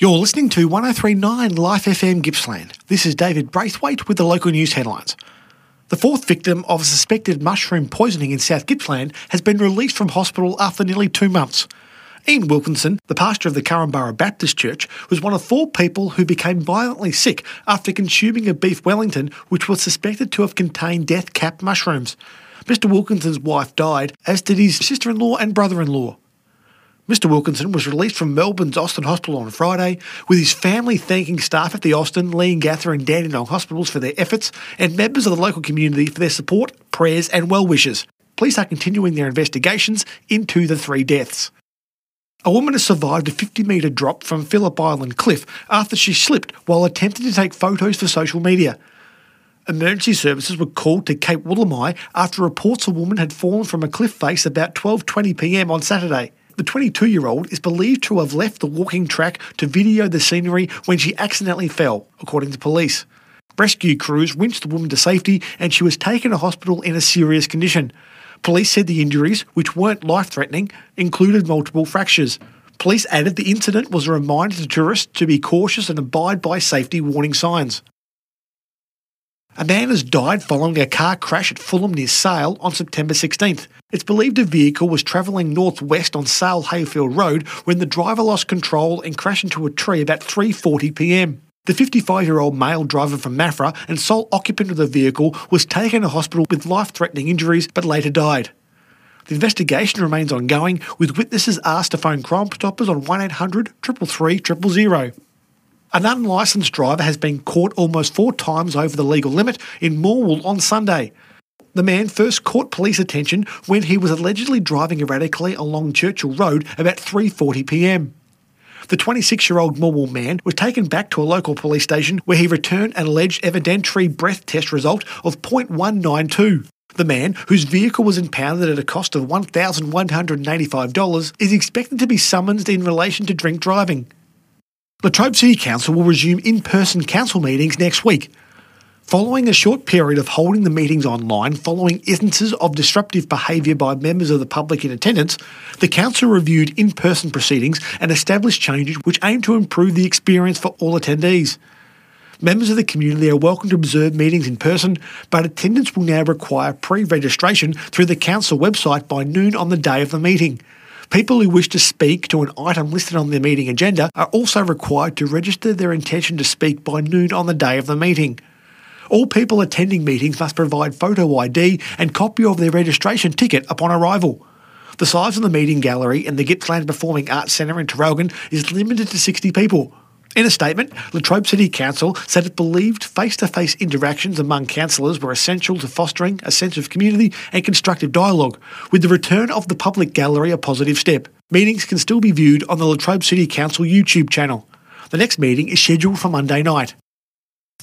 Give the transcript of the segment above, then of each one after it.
You're listening to 1039 Life FM Gippsland. This is David Braithwaite with the local news headlines. The fourth victim of suspected mushroom poisoning in South Gippsland has been released from hospital after nearly two months. Ian Wilkinson, the pastor of the Korumburra Baptist Church, was one of four people who became violently sick after consuming a beef Wellington which was suspected to have contained death cap mushrooms. Mr. Wilkinson's wife died, as did his sister in law and brother in law. Mr. Wilkinson was released from Melbourne's Austin Hospital on Friday, with his family thanking staff at the Austin, Leongatha, and Dandenong hospitals for their efforts and members of the local community for their support, prayers, and well wishes. Police are continuing their investigations into the three deaths. A woman has survived a 50 metre drop from Phillip Island cliff after she slipped while attempting to take photos for social media. Emergency services were called to Cape Woolamai after reports a woman had fallen from a cliff face about 12:20 p.m. on Saturday. The 22 year old is believed to have left the walking track to video the scenery when she accidentally fell, according to police. Rescue crews winched the woman to safety and she was taken to hospital in a serious condition. Police said the injuries, which weren't life threatening, included multiple fractures. Police added the incident was a reminder to tourists to be cautious and abide by safety warning signs. A man has died following a car crash at Fulham near Sale on September 16th. It's believed a vehicle was travelling northwest on Sale Heyfield Road when the driver lost control and crashed into a tree about 3:40 p.m. The 55-year-old male driver from Maffra and sole occupant of the vehicle was taken to hospital with life-threatening injuries but later died. The investigation remains ongoing, with witnesses asked to phone Crime Stoppers on 1800 333 000. An unlicensed driver has been caught almost four times over the legal limit in Morwell on Sunday. The man first caught police attention when he was allegedly driving erratically along Churchill Road about 3:40 p.m. The 26-year-old Morwell man was taken back to a local police station where he returned an alleged evidentiary breath test result of .192. The man, whose vehicle was impounded at a cost of $1,185, is expected to be summoned in relation to drink driving. Latrobe City Council will resume in person council meetings next week. Following a short period of holding the meetings online following instances of disruptive behaviour by members of the public in attendance, the Council reviewed in person proceedings and established changes which aim to improve the experience for all attendees. Members of the community are welcome to observe meetings in person, but attendance will now require pre registration through the Council website by noon on the day of the meeting. People who wish to speak to an item listed on the meeting agenda are also required to register their intention to speak by noon on the day of the meeting. All people attending meetings must provide photo ID and copy of their registration ticket upon arrival. The size of the meeting gallery in the Gippsland Performing Arts Centre in Traralgon is limited to 60 people. In a statement, Latrobe City Council said it believed face to face interactions among councillors were essential to fostering a sense of community and constructive dialogue, with the return of the public gallery a positive step. Meetings can still be viewed on the Latrobe City Council YouTube channel. The next meeting is scheduled for Monday night.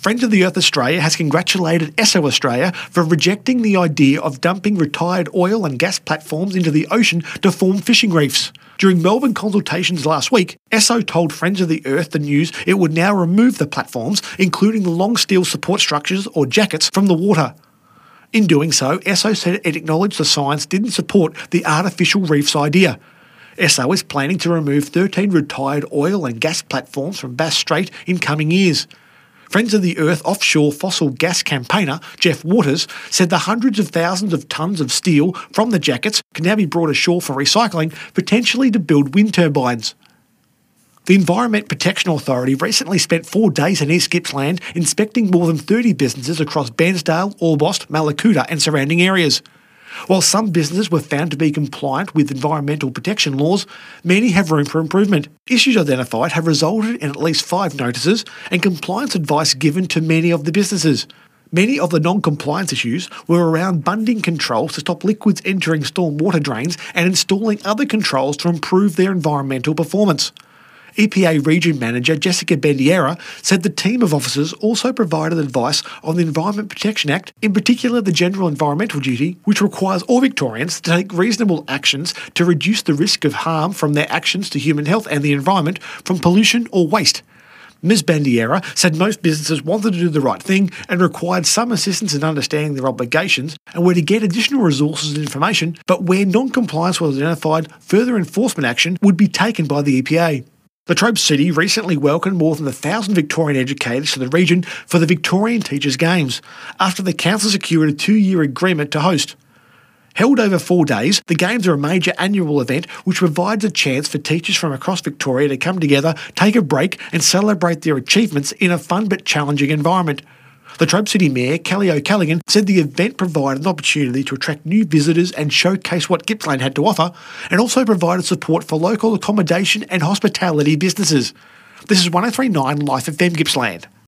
Friends of the Earth Australia has congratulated Esso Australia for rejecting the idea of dumping retired oil and gas platforms into the ocean to form fishing reefs. During Melbourne consultations last week, Esso told Friends of the Earth the news it would now remove the platforms, including the long steel support structures or jackets, from the water. In doing so, Esso said it acknowledged the science didn't support the artificial reefs idea. Esso is planning to remove 13 retired oil and gas platforms from Bass Strait in coming years. Friends of the Earth offshore fossil gas campaigner Jeff Waters said the hundreds of thousands of tonnes of steel from the jackets can now be brought ashore for recycling, potentially to build wind turbines. The Environment Protection Authority recently spent four days in East Gippsland inspecting more than 30 businesses across Bairnsdale, Orbost, Mallacoota, and surrounding areas. While some businesses were found to be compliant with environmental protection laws, many have room for improvement. Issues identified have resulted in at least five notices and compliance advice given to many of the businesses. Many of the non compliance issues were around bunding controls to stop liquids entering stormwater drains and installing other controls to improve their environmental performance. EPA Region Manager Jessica Bandiera said the team of officers also provided advice on the Environment Protection Act, in particular the General Environmental Duty, which requires all Victorians to take reasonable actions to reduce the risk of harm from their actions to human health and the environment from pollution or waste. Ms. Bandiera said most businesses wanted to do the right thing and required some assistance in understanding their obligations and were to get additional resources and information, but where non compliance was identified, further enforcement action would be taken by the EPA. Latrobe City recently welcomed more than a thousand Victorian educators to the region for the Victorian Teachers Games after the council secured a two year agreement to host. Held over four days, the Games are a major annual event which provides a chance for teachers from across Victoria to come together, take a break, and celebrate their achievements in a fun but challenging environment. The Latrobe City Mayor, Kellie O'Callaghan, said the event provided an opportunity to attract new visitors and showcase what Gippsland had to offer, and also provided support for local accommodation and hospitality businesses. This is 1039 Life of FM Gippsland.